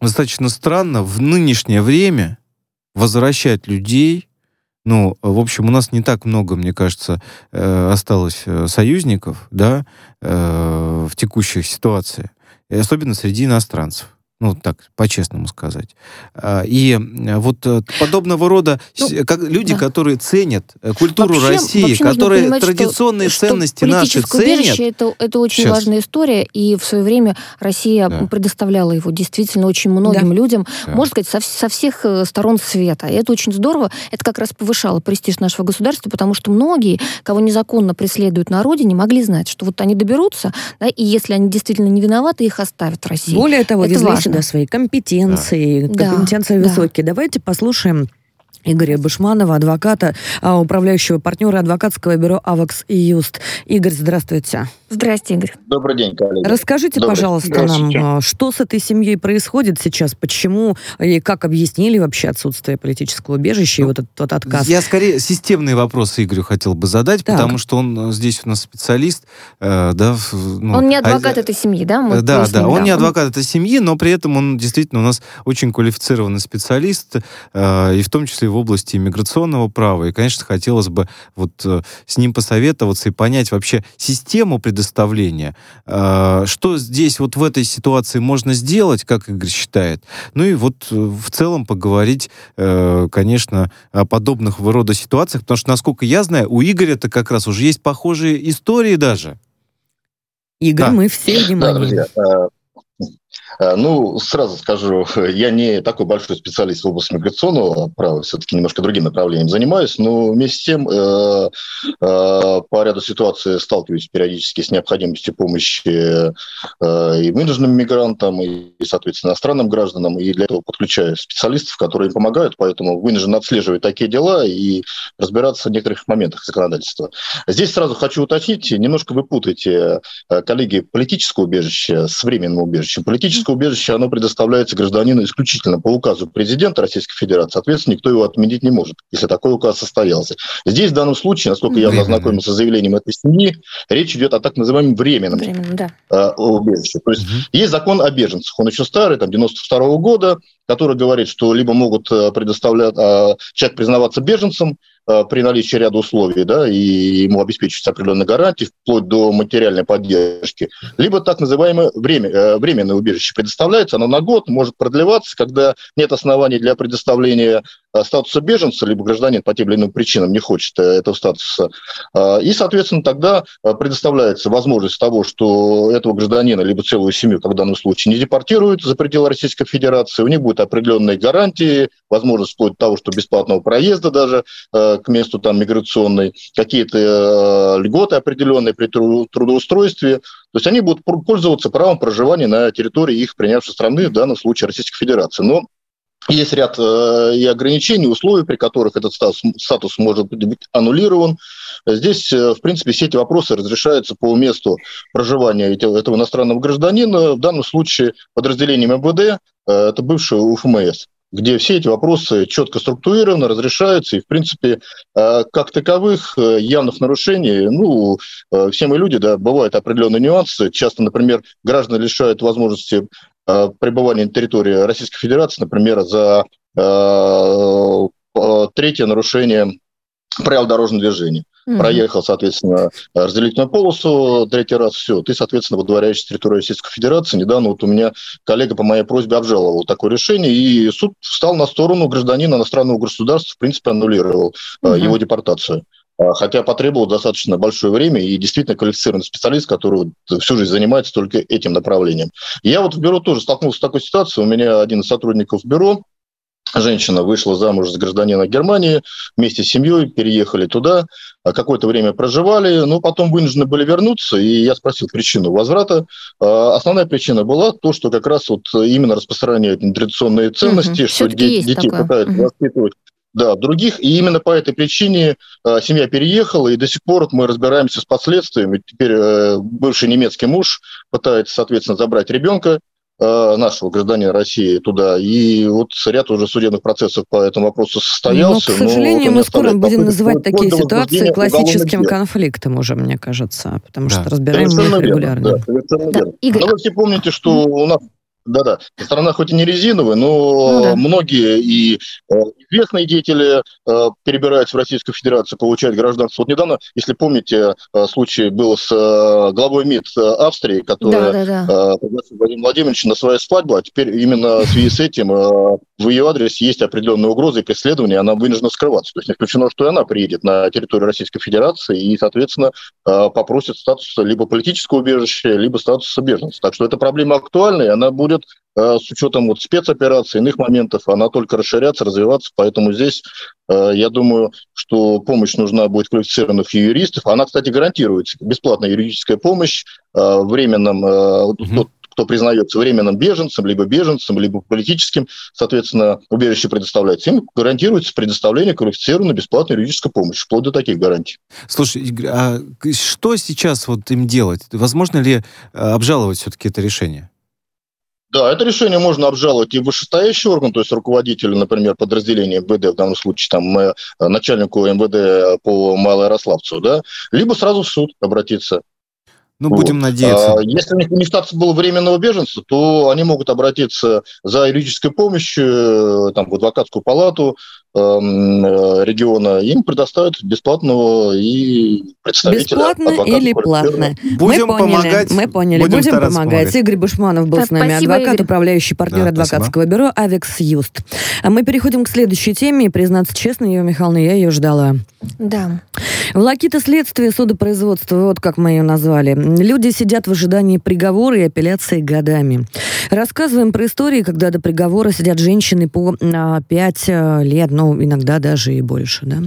C: достаточно странно в нынешнее время возвращать людей ну, в общем, у нас не так много, мне кажется, э, осталось э, союзников, да, э, в текущей ситуации особенно среди иностранцев ну, так, по-честному сказать. А, и э, вот э, подобного рода ну, как, люди, да. которые ценят э, культуру вообще, России, вообще которые понимать, традиционные что, ценности что наши ценят...
E: Это, это очень Сейчас. важная история, и в свое время Россия да. предоставляла его действительно очень многим да. людям, да. можно сказать, со, со всех сторон света. И это очень здорово. Это как раз повышало престиж нашего государства, потому что многие, кого незаконно преследуют на родине, могли знать, что вот они доберутся, да, и если они действительно не виноваты, их оставят в России.
B: Более того, это важно да, свои компетенции, да. компетенции да. высокие. Давайте послушаем Игоря Бушманова, адвоката, а, управляющего партнера адвокатского бюро «Авакс и Юст». Игорь, здравствуйте.
E: Здравствуйте, Игорь.
H: Добрый день, коллеги.
B: Расскажите,
H: Добрый.
B: пожалуйста, нам, а, что с этой семьей происходит сейчас, почему и как объяснили вообще отсутствие политического убежища и вот этот вот отказ?
C: Я скорее системные вопросы Игорю хотел бы задать, так. потому что он э, здесь у нас специалист. Э, да,
E: ну, он не а, адвокат а, этой семьи, да?
C: Мы да, да, он да. не адвокат этой семьи, но при этом он действительно у нас очень квалифицированный специалист, э, и в том числе в области иммиграционного права. И, конечно, хотелось бы вот э, с ним посоветоваться и понять вообще систему предоставления. Э, что здесь вот в этой ситуации можно сделать, как Игорь считает. Ну и вот э, в целом поговорить, конечно, о подобных рода ситуациях, потому что, насколько я знаю, у Игоря-то как раз уже есть похожие истории даже.
B: Игорь, да. мы все внимание. Да, друзья,
H: Э, ну, сразу скажу, я не такой большой специалист в области миграционного права, все-таки немножко другим направлением занимаюсь, но вместе с тем э, э, по ряду ситуаций сталкиваюсь периодически с необходимостью помощи и вынужденным мигрантам, и, соответственно, иностранным гражданам, и для этого подключаю специалистов, которые им помогают, поэтому вынужден отслеживать такие дела и разбираться в некоторых моментах законодательства. Здесь сразу хочу уточнить, немножко вы путаете, коллеги, политическое убежище с временным убежищем. Политическое убежище, оно предоставляется гражданину исключительно по указу президента Российской Федерации. Соответственно, никто его отменить не может, если такой указ состоялся. Здесь в данном случае, насколько я ознакомился с заявлением этой семьи, речь идет о так называемом временном Временно, да. Э, убежище. То есть угу. есть закон о беженцах, он еще старый, там, 92 -го года, который говорит, что либо могут э, предоставлять, а, человек признаваться беженцем, Э, при наличии ряда условий, да, и ему обеспечиваются определенные гарантии, вплоть до материальной поддержки, либо так называемое время, э, временное убежище предоставляется, оно на год может продлеваться, когда нет оснований для предоставления Э, статуса беженца, либо гражданин по тем или иным причинам не хочет э, этого статуса. Э, и, соответственно, тогда предоставляется возможность того, что этого гражданина, либо целую семью, как в данном случае, не депортируют за пределы Российской Федерации, у них будут определенные гарантии, возможность вплоть до того, что бесплатного проезда даже к месту там миграционной, какие-то льготы определенные при трудоустройстве. То есть они будут пользоваться правом проживания на территории их принявшей страны, в данном случае Российской Федерации. Но есть ряд э, и ограничений, условий, при которых этот статус, статус может быть аннулирован. Здесь, э, в принципе, все эти вопросы разрешаются по месту проживания этого, иностранного гражданина. В данном случае подразделением МВД э, это бывший УФМС где все эти вопросы четко структурированы, разрешаются, и, в принципе, как таковых явных нарушений, ну, все мы люди, да, бывают определенные нюансы. Часто, например, граждан лишают возможности пребывания на территории Российской Федерации, например, за третье нарушение правил дорожного движения. Mm-hmm. Проехал, соответственно, разделительную полосу третий раз, все, ты, соответственно, выдворяешься с территории Российской Федерации. Недавно вот у меня коллега по моей просьбе обжаловал такое решение, и суд встал на сторону гражданина иностранного государства, в принципе, аннулировал mm-hmm. его депортацию. А, хотя потребовал достаточно большое время и действительно квалифицированный специалист, который всю жизнь занимается только этим направлением. Я вот в бюро тоже столкнулся с такой ситуацией. У меня один из сотрудников бюро Женщина вышла замуж за гражданина Германии, вместе с семьей переехали туда, а какое-то время проживали, но потом вынуждены были вернуться, и я спросил причину возврата. А, основная причина была то, что как раз вот именно распространяют традиционные ценности, угу. что де- детей такое. пытаются угу. воспитывать да, других. И именно по этой причине э, семья переехала, и до сих пор мы разбираемся с последствиями. Теперь э, бывший немецкий муж пытается, соответственно, забрать ребенка Э, нашего гражданина России туда. И вот ряд уже судебных процессов по этому вопросу состоялся.
B: Но, к сожалению, вот мы скоро будем называть такие ситуации классическим конфликтом уже, мне кажется, потому да. что разбираем мы их регулярно. Да,
H: да. Игорь. Но вы все помните, что у нас да-да. Страна хоть и не резиновая, но ну, да. многие и э, известные деятели э, перебираются в Российскую Федерацию, получают гражданство. Вот недавно, если помните, э, случай был с главой МИД Австрии, который да, да, да. пригласил Владимир Владимирович на свою свадьбу, а теперь именно в связи с этим в ее адрес есть определенные угрозы и преследования, она вынуждена скрываться. То есть не исключено, что и она приедет на территорию Российской Федерации и, соответственно, попросит статуса либо политического убежища, либо статуса беженца. Так что эта проблема актуальна, и она будет э, с учетом вот спецопераций, иных моментов, она только расширяться, развиваться. Поэтому здесь, э, я думаю, что помощь нужна будет квалифицированных юристов. Она, кстати, гарантируется. Бесплатная юридическая помощь э, временным, угу. Кто признается временным беженцем, либо беженцем, либо политическим, соответственно, убежище предоставляется, им гарантируется предоставление квалифицированной бесплатной юридической помощи, вплоть до таких гарантий.
C: Слушай, Игорь, а что сейчас вот им делать? Возможно ли обжаловать все-таки это решение?
H: Да, это решение можно обжаловать и в вышестоящий орган, то есть руководителю, например, подразделения МВД, в данном случае там э, начальнику МВД по Малоярославцу, да, либо сразу в суд обратиться.
C: Ну, вот. будем надеяться. А,
H: если у них не статус был временного беженца, то они могут обратиться за юридической помощью э, там, в адвокатскую палату, региона, им предоставят бесплатного и представителя.
B: Бесплатно или платно?
C: Будем мы поняли, помогать.
B: Мы поняли, будем, будем помогать. помогать. Игорь Бушманов был да, с нами, спасибо, адвокат, Игорь. управляющий партнер да, адвокатского спасибо. бюро «Авекс Юст». А мы переходим к следующей теме, и, признаться честно, Ева Михайловна, я ее ждала.
E: Да.
B: Волокита следствия судопроизводства, вот как мы ее назвали. Люди сидят в ожидании приговора и апелляции годами. Рассказываем про истории, когда до приговора сидят женщины по 5 а, лет, ну, ну, иногда даже и больше, да?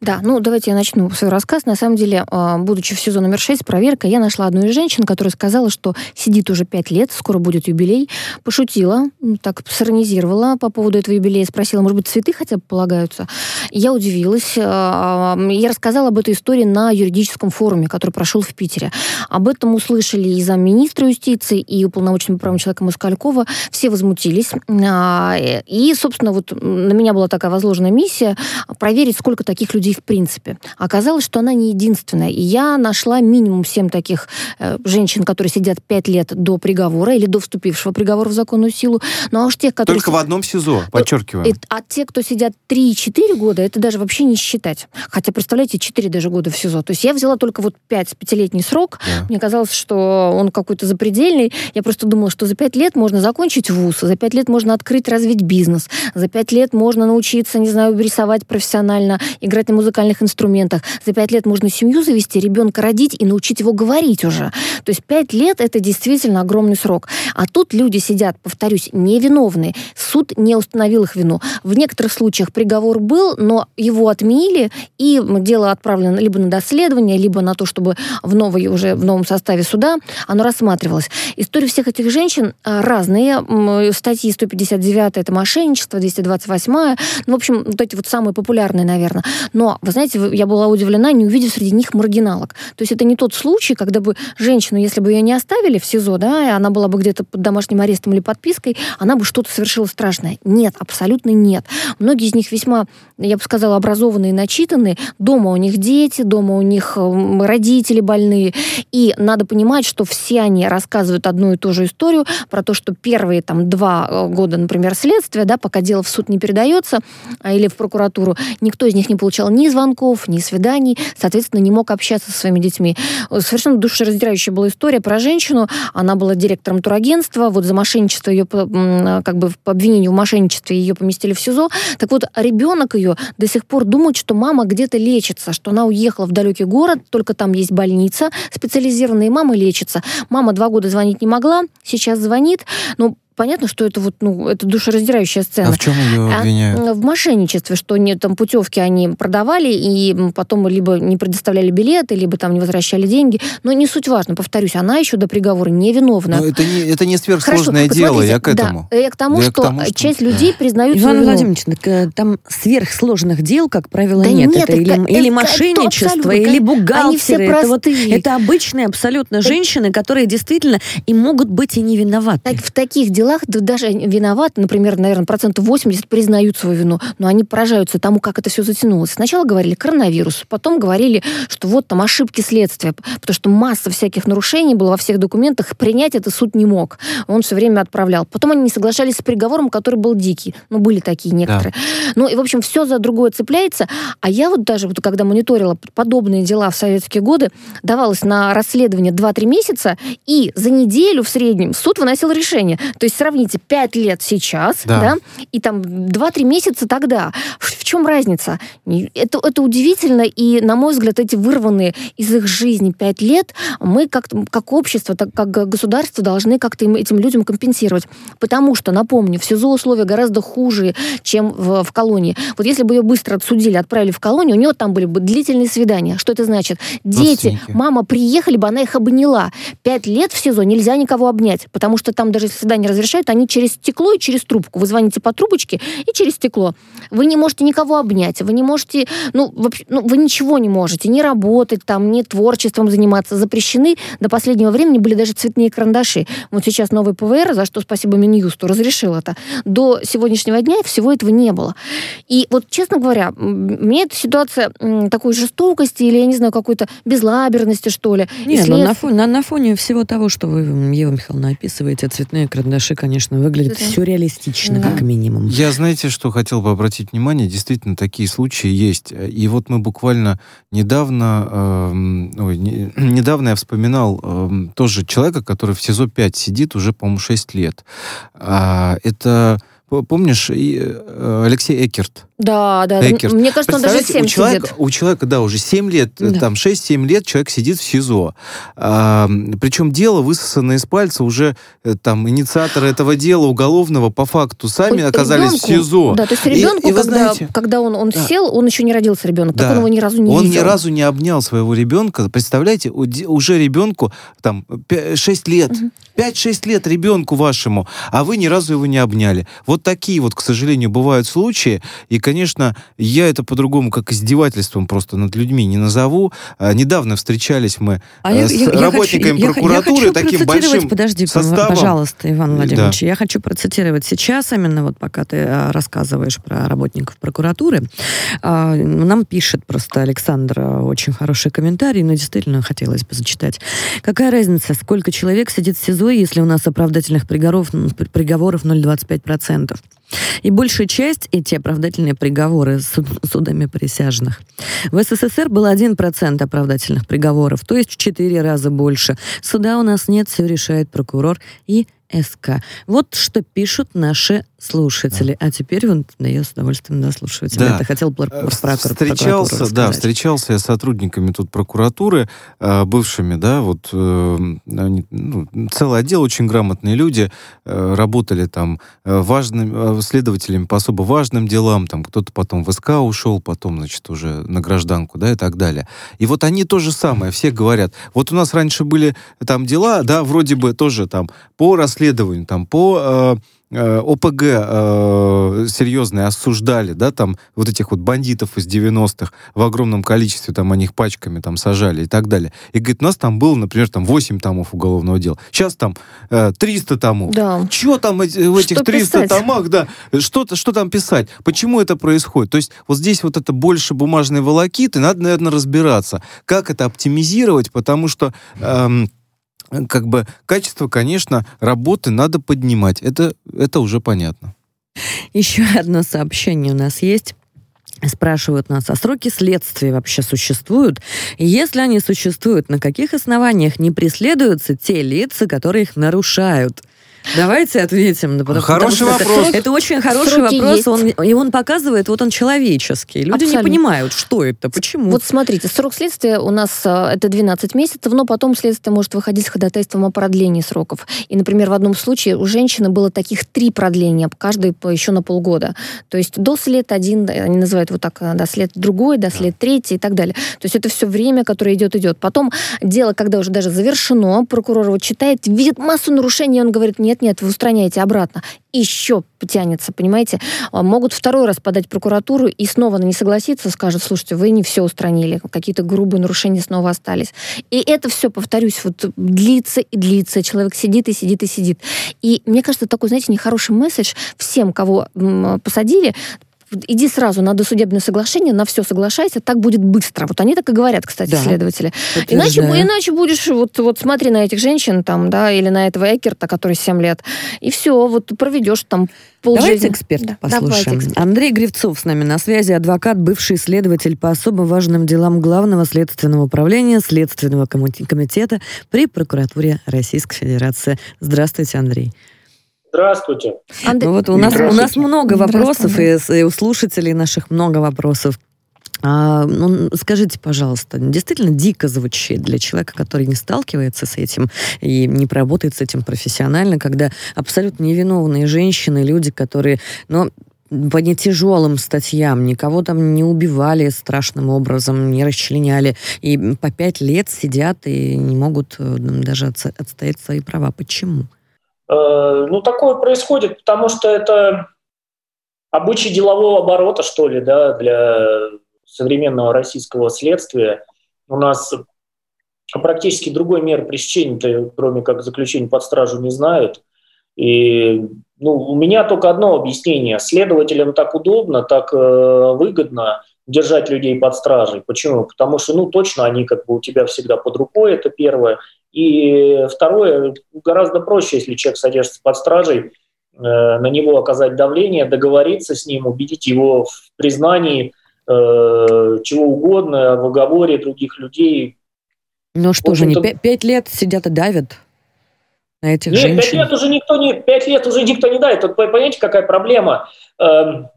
E: Да, ну давайте я начну свой рассказ. На самом деле, а, будучи в сезон номер 6, проверка, я нашла одну из женщин, которая сказала, что сидит уже 5 лет, скоро будет юбилей. Пошутила, так сиронизировала по поводу этого юбилея, спросила, может быть, цветы хотя бы полагаются. Я удивилась. А, я рассказала об этой истории на юридическом форуме, который прошел в Питере. Об этом услышали и замминистра юстиции, и уполномоченного правом человека Москалькова. Все возмутились. А, и, собственно, вот на меня была такая возложена миссия проверить, сколько таких людей в принципе. Оказалось, что она не единственная. И я нашла минимум семь таких э, женщин, которые сидят пять лет до приговора или до вступившего приговора в законную силу. Ну а уж тех, которые...
C: Только в одном СИЗО, подчеркиваю.
E: А те, кто сидят 3-4 года, это даже вообще не считать. Хотя, представляете, 4 даже года в СИЗО. То есть я взяла только вот 5 пятилетний срок. Да. Мне казалось, что он какой-то запредельный. Я просто думала, что за 5 лет можно закончить вуз, за 5 лет можно открыть, развить бизнес, за 5 лет можно научиться, не знаю, рисовать профессионально, играть на музыкальных инструментах. За пять лет можно семью завести, ребенка родить и научить его говорить уже. То есть пять лет это действительно огромный срок. А тут люди сидят, повторюсь, невиновные. Суд не установил их вину. В некоторых случаях приговор был, но его отменили, и дело отправлено либо на доследование, либо на то, чтобы в новой уже в новом составе суда оно рассматривалось. Истории всех этих женщин а, разные. Статьи 159 это мошенничество, 228 ну, в общем, вот эти вот самые популярные, наверное. Но, вы знаете, я была удивлена, не увидев среди них маргиналок. То есть это не тот случай, когда бы женщину, если бы ее не оставили в СИЗО, да, и она была бы где-то под домашним арестом или подпиской, она бы что-то совершила страшное. Нет, абсолютно нет. Многие из них весьма, я бы сказала, образованные, начитанные. Дома у них дети, дома у них родители больные. И надо понимать, что все они рассказывают одну и ту же историю про то, что первые там два э, года, например, следствия, да, пока дело в суд не передается, а, или в прокуратуру, никто из них не получал ни звонков, ни свиданий, соответственно, не мог общаться со своими детьми. Совершенно душераздирающая была история про женщину. Она была директором турагентства, вот за мошенничество ее, как бы по обвинению в мошенничестве ее поместили в СИЗО. Так вот, ребенок ее до сих пор думает, что мама где-то лечится, что она уехала в далекий город, только там есть больница специализированная, и мама лечится. Мама два года звонить не могла, сейчас звонит, но понятно, что это вот, ну, это душераздирающая сцена.
C: А в чем ее а, обвиняют?
E: А, в мошенничестве, что не, там путевки они продавали и потом либо не предоставляли билеты, либо там не возвращали деньги. Но не суть важно, повторюсь, она еще до приговора невиновна.
C: Но это не, это не сверхсложное Хорошо, дело, я к этому.
E: Да, я к тому, я что, к тому что часть людей признают
B: Иван Владимирович, э, там сверхсложных дел, как правило,
E: да
B: нет.
E: нет
B: это, это, или, это, или мошенничество, это или бухгалтеры. Они все это, вот, это обычные абсолютно женщины, которые действительно и могут быть и не виноваты.
E: Так, в таких делах даже виноваты, например, наверное, процентов 80 признают свою вину, но они поражаются тому, как это все затянулось. Сначала говорили коронавирус, потом говорили, что вот там ошибки следствия, потому что масса всяких нарушений было во всех документах, принять это суд не мог. Он все время отправлял. Потом они не соглашались с приговором, который был дикий. Ну, были такие некоторые. Да. Ну, и, в общем, все за другое цепляется. А я вот даже, вот, когда мониторила подобные дела в советские годы, давалось на расследование 2-3 месяца, и за неделю в среднем суд выносил решение. То есть сравните 5 5 лет сейчас, да, да и там 2-3 месяца тогда. В, чем разница? Это, это удивительно, и, на мой взгляд, эти вырванные из их жизни 5 лет мы как, как общество, так, как государство должны как-то этим людям компенсировать. Потому что, напомню, в СИЗО условия гораздо хуже, чем в, в колонии. Вот если бы ее быстро отсудили, отправили в колонию, у нее там были бы длительные свидания. Что это значит? Дети, мама приехали бы, она их обняла. Пять лет в СИЗО нельзя никого обнять, потому что там даже свидания разрешают, они через стекло и через трубку. Вы звоните по трубочке и через стекло. Вы не можете никого обнять, вы не можете, ну, вообще, ну вы ничего не можете, не работать там, не творчеством заниматься. Запрещены до последнего времени были даже цветные карандаши. Вот сейчас новый ПВР, за что спасибо Минюсту, разрешил это. До сегодняшнего дня всего этого не было. И вот, честно говоря, мне эта ситуация такой жестокости или, я не знаю, какой-то безлаберности, что ли.
B: Нет, след... на, фоне, на, на фоне всего того, что вы, Ева Михайловна, описываете, цветные карандаши, конечно, выглядят это все реалистично, да. как минимум.
C: Я, знаете, что хотел бы обратить внимание? Действительно, такие случаи есть. И вот мы буквально недавно, э, ой, не, недавно я вспоминал э, тоже человека, который в СИЗО 5 сидит уже, по-моему, 6 лет. А, это помнишь, э, Алексей Экерт?
E: Да, да. Экерт. Мне кажется, он даже 7
C: у человека, сидит. У человека, да, уже 7 лет, да. там 6-7 лет человек сидит в СИЗО. А, причем дело высосано из пальца уже э, там инициаторы этого дела уголовного по факту сами Ой, оказались ребенку, в СИЗО.
E: Да, то есть ребенку, и, и когда, знаете, когда он, он да. сел, он еще не родился ребенок, да. так он его ни разу не
C: он
E: видел.
C: Он ни разу не обнял своего ребенка. Представляете, уже ребенку там 6 лет, угу. 5-6 лет ребенку вашему, а вы ни разу его не обняли. Вот такие вот, к сожалению, бывают случаи. И, конечно, я это по-другому, как издевательством просто над людьми не назову. А, недавно встречались мы а с я, работниками я, прокуратуры
B: я, я
C: таким большим
B: подожди,
C: составом.
B: пожалуйста, Иван Владимирович. Да. Я хочу процитировать сейчас, именно вот пока ты а, рассказываешь про работников прокуратуры. Нам пишет просто Александр очень хороший комментарий, но действительно хотелось бы зачитать. Какая разница, сколько человек сидит в СИЗО, если у нас оправдательных приговоров, приговоров 0,25%? И большая часть эти оправдательные приговоры суд, судами присяжных. В СССР был 1% оправдательных приговоров, то есть в 4 раза больше. Суда у нас нет, все решает прокурор и СК. Вот что пишут наши слушатели. Да. А теперь вот да, я с удовольствием дослушиваю тебя. Да. Ты хотел про,
C: про, про встречался, Да, встречался я с сотрудниками тут прокуратуры, э, бывшими, да, вот э, они, ну, целый отдел, очень грамотные люди, э, работали там э, важным, э, следователями по особо важным делам, там кто-то потом в СК ушел, потом, значит, уже на гражданку, да, и так далее. И вот они то же самое, все говорят, вот у нас раньше были там дела, да, вроде бы тоже там по расследованию, там по... Э, Э, ОПГ э, серьезные осуждали, да, там вот этих вот бандитов из 90-х в огромном количестве, там они их пачками там сажали и так далее. И говорит, у нас там было, например, там 8 томов уголовного дела. Сейчас там э, 300 томов. Да. Что там в этих что 300 писать? томах, да, что, что там писать? Почему это происходит? То есть вот здесь вот это больше бумажной волокиты, надо, наверное, разбираться, как это оптимизировать, потому что... Эм, как бы качество, конечно, работы надо поднимать. Это, это уже понятно.
B: Еще одно сообщение у нас есть. Спрашивают нас, а сроки следствия вообще существуют? если они существуют, на каких основаниях не преследуются те лица, которые их нарушают? Давайте ответим.
C: Потому, хороший потому вопрос.
B: Это, это очень хороший Сроки вопрос. Он, и он показывает, вот он человеческий. Люди Абсолютно. не понимают, что это, почему.
E: Вот смотрите, срок следствия у нас э, это 12 месяцев, но потом следствие может выходить с ходатайством о продлении сроков. И, например, в одном случае у женщины было таких три продления, каждый еще на полгода. То есть до след один, они называют вот так, э, до след другой, до след третий и так далее. То есть это все время, которое идет, идет. Потом дело, когда уже даже завершено, прокурор его читает, видит массу нарушений, он говорит, нет, нет-нет, вы устраняете обратно. Еще потянется, понимаете? А, могут второй раз подать прокуратуру и снова на не согласиться, скажут, слушайте, вы не все устранили, какие-то грубые нарушения снова остались. И это все, повторюсь, вот длится и длится. Человек сидит и сидит и сидит. И мне кажется, такой, знаете, нехороший месседж всем, кого посадили, иди сразу на досудебное соглашение, на все соглашайся, так будет быстро. Вот они так и говорят, кстати, да. следователи. Иначе, иначе будешь, вот, вот смотри на этих женщин там, да, или на этого Экерта, который 7 лет, и все, вот проведешь там полжизни.
B: Давайте эксперта да. послушаем. Давайте эксперт. Андрей Гривцов с нами на связи, адвокат, бывший следователь по особо важным делам Главного следственного управления Следственного комитета при прокуратуре Российской Федерации. Здравствуйте, Андрей.
I: Здравствуйте.
B: Андрей... Ну вот у нас, у нас много вопросов, и, и у слушателей наших много вопросов. А, ну, скажите, пожалуйста, действительно дико звучит для человека, который не сталкивается с этим и не работает с этим профессионально, когда абсолютно невиновные женщины, люди, которые, ну, по нетяжелым статьям, никого там не убивали страшным образом, не расчленяли, и по пять лет сидят и не могут э, даже отстоять свои права. Почему?
I: Э, ну, такое происходит, потому что это обычай делового оборота, что ли, да, для современного российского следствия. У нас практически другой меры пресечения, кроме как заключения под стражу, не знают. И ну, у меня только одно объяснение. Следователям так удобно, так э, выгодно держать людей под стражей. Почему? Потому что, ну, точно они как бы у тебя всегда под рукой, это первое. И второе, гораздо проще, если человек содержится под стражей, э, на него оказать давление, договориться с ним, убедить его в признании э, чего угодно, в оговоре других людей.
B: Ну что же, не пять лет сидят и давят на этих Нет, женщин?
I: пять лет уже никто не, пять лет уже никто не давит. Вот понимаете, какая проблема? Эм,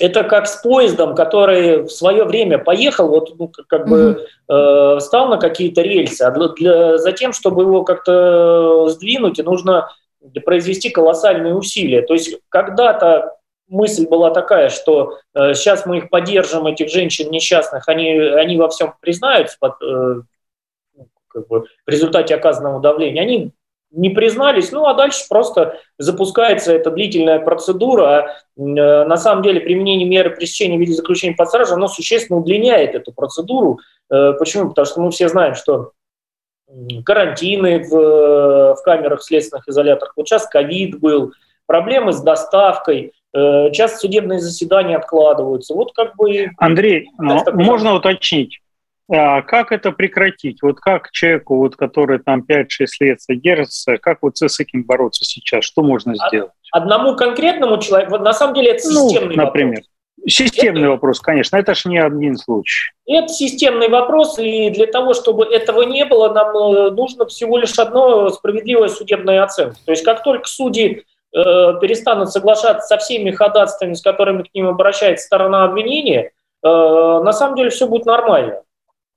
I: это как с поездом, который в свое время поехал, вот ну, как бы э, стал на какие-то рельсы, а для, для, за тем, чтобы его как-то сдвинуть, нужно произвести колоссальные усилия. То есть когда-то мысль была такая, что э, сейчас мы их поддержим, этих женщин несчастных, они, они во всем признаются под, э, ну, как бы, в результате оказанного давления, они не признались, ну а дальше просто запускается эта длительная процедура. Э, на самом деле применение меры пресечения в виде заключения под стражу, оно существенно удлиняет эту процедуру. Э, почему? Потому что мы все знаем, что карантины в, э, в камерах следственных изоляторах, вот сейчас ковид был, проблемы с доставкой, часто судебные заседания откладываются. Вот как бы...
D: Андрей, можно уточнить? А как это прекратить? Вот как человеку, вот, который там 5-6 лет содержится, как вот с этим бороться сейчас? Что можно сделать?
I: Одному конкретному человеку, на самом деле это ну, системный
D: ну, например. вопрос. Системный это, вопрос, конечно, это ж не один случай.
I: Это системный вопрос, и для того, чтобы этого не было, нам э, нужно всего лишь одно справедливое судебное оценка. То есть как только судьи э, перестанут соглашаться со всеми ходатайствами, с которыми к ним обращается сторона обвинения, э, на самом деле все будет нормально.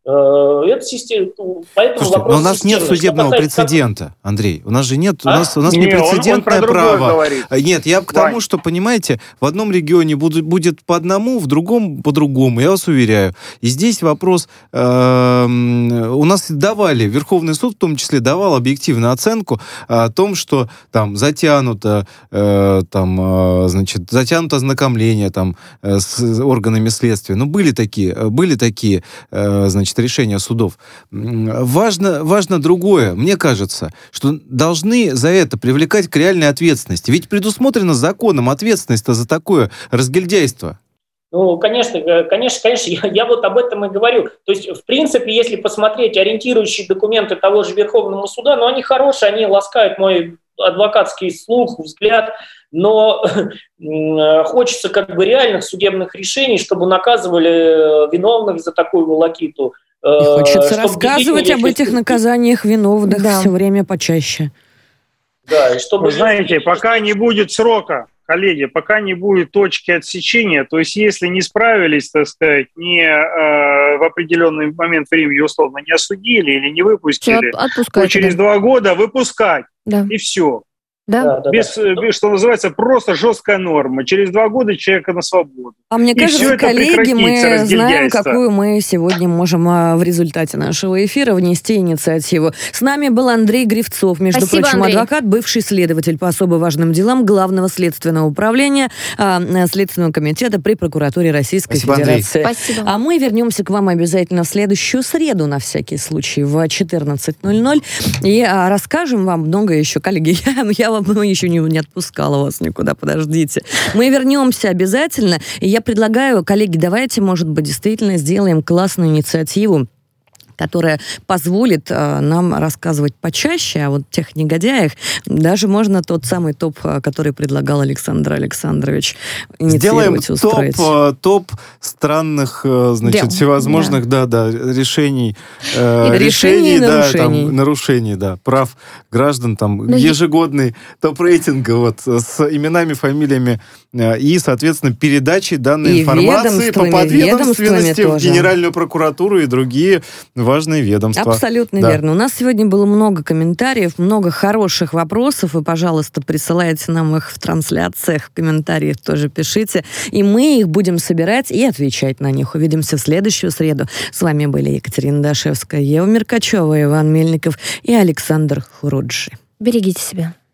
C: Э, это система, поэтому Слушайте, но у нас нет судебного прецедента, Андрей. У нас же нет, а? у нас, у нас не, прецедентное право. Нет, я к тому, Вань. что, понимаете, в одном регионе будет, будет по одному, в другом по другому, я вас уверяю. И здесь вопрос, э, у нас давали, Верховный суд в том числе давал объективную оценку о том, что там затянуто, э, там, э, значит, затянуто ознакомление там э, с органами следствия. Ну, были такие, были такие, э, значит, значит, решения судов. Важно, важно другое. Мне кажется, что должны за это привлекать к реальной ответственности. Ведь предусмотрена законом ответственность за такое разгильдяйство.
I: Ну, конечно, э, конечно, конечно, я, я вот об этом и говорю. То есть, в принципе, если посмотреть ориентирующие документы того же Верховного суда, ну, они хорошие, они ласкают мой адвокатский слух, взгляд, но э, хочется как бы реальных судебных решений, чтобы наказывали виновных за такую волокиту.
B: И э, хочется рассказывать об этих наказаниях виновных да. все время почаще.
D: Да, и чтобы... Вы знаете, пока не будет срока, коллеги, пока не будет точки отсечения, то есть если не справились, так сказать, не э, в определенный момент времени условно не осудили или не выпустили, то через да. два года выпускать. Да. И все. Да? Да, без, да, без, что называется, просто жесткая норма. Через два года человека на свободу.
B: А мне и кажется, коллеги, мы знаем, какую мы сегодня можем а, в результате нашего эфира внести инициативу. С нами был Андрей Гривцов, между Спасибо, прочим, Андрей. адвокат, бывший следователь по особо важным делам Главного следственного управления а, Следственного комитета при прокуратуре Российской Спасибо, Федерации. Андрей. Спасибо. А мы вернемся к вам обязательно в следующую среду, на всякий случай, в 14.00. И а, расскажем вам много еще, коллеги. Я, я вам еще не, не отпускала вас никуда, подождите. Мы вернемся обязательно. И я предлагаю, коллеги, давайте, может быть, действительно сделаем классную инициативу которая позволит э, нам рассказывать почаще о вот тех негодяях. Даже можно тот самый топ, э, который предлагал Александр Александрович,
C: Сделаем устроить. топ, э, топ странных, значит, Дел. всевозможных, да. да, да, решений.
B: Э, решений, да, нарушений.
C: Там, нарушений, да, прав граждан, там, Но ну, ежегодный топ-рейтинга вот с именами, фамилиями э, и, соответственно, передачей данной и информации по подведомственности в Генеральную прокуратуру и другие важные ведомства.
B: Абсолютно да. верно. У нас сегодня было много комментариев, много хороших вопросов, и, пожалуйста, присылайте нам их в трансляциях, в комментариях тоже пишите, и мы их будем собирать и отвечать на них. Увидимся в следующую среду. С вами были Екатерина Дашевская, Ева Меркачева, Иван Мельников и Александр Хуруджи.
E: Берегите себя.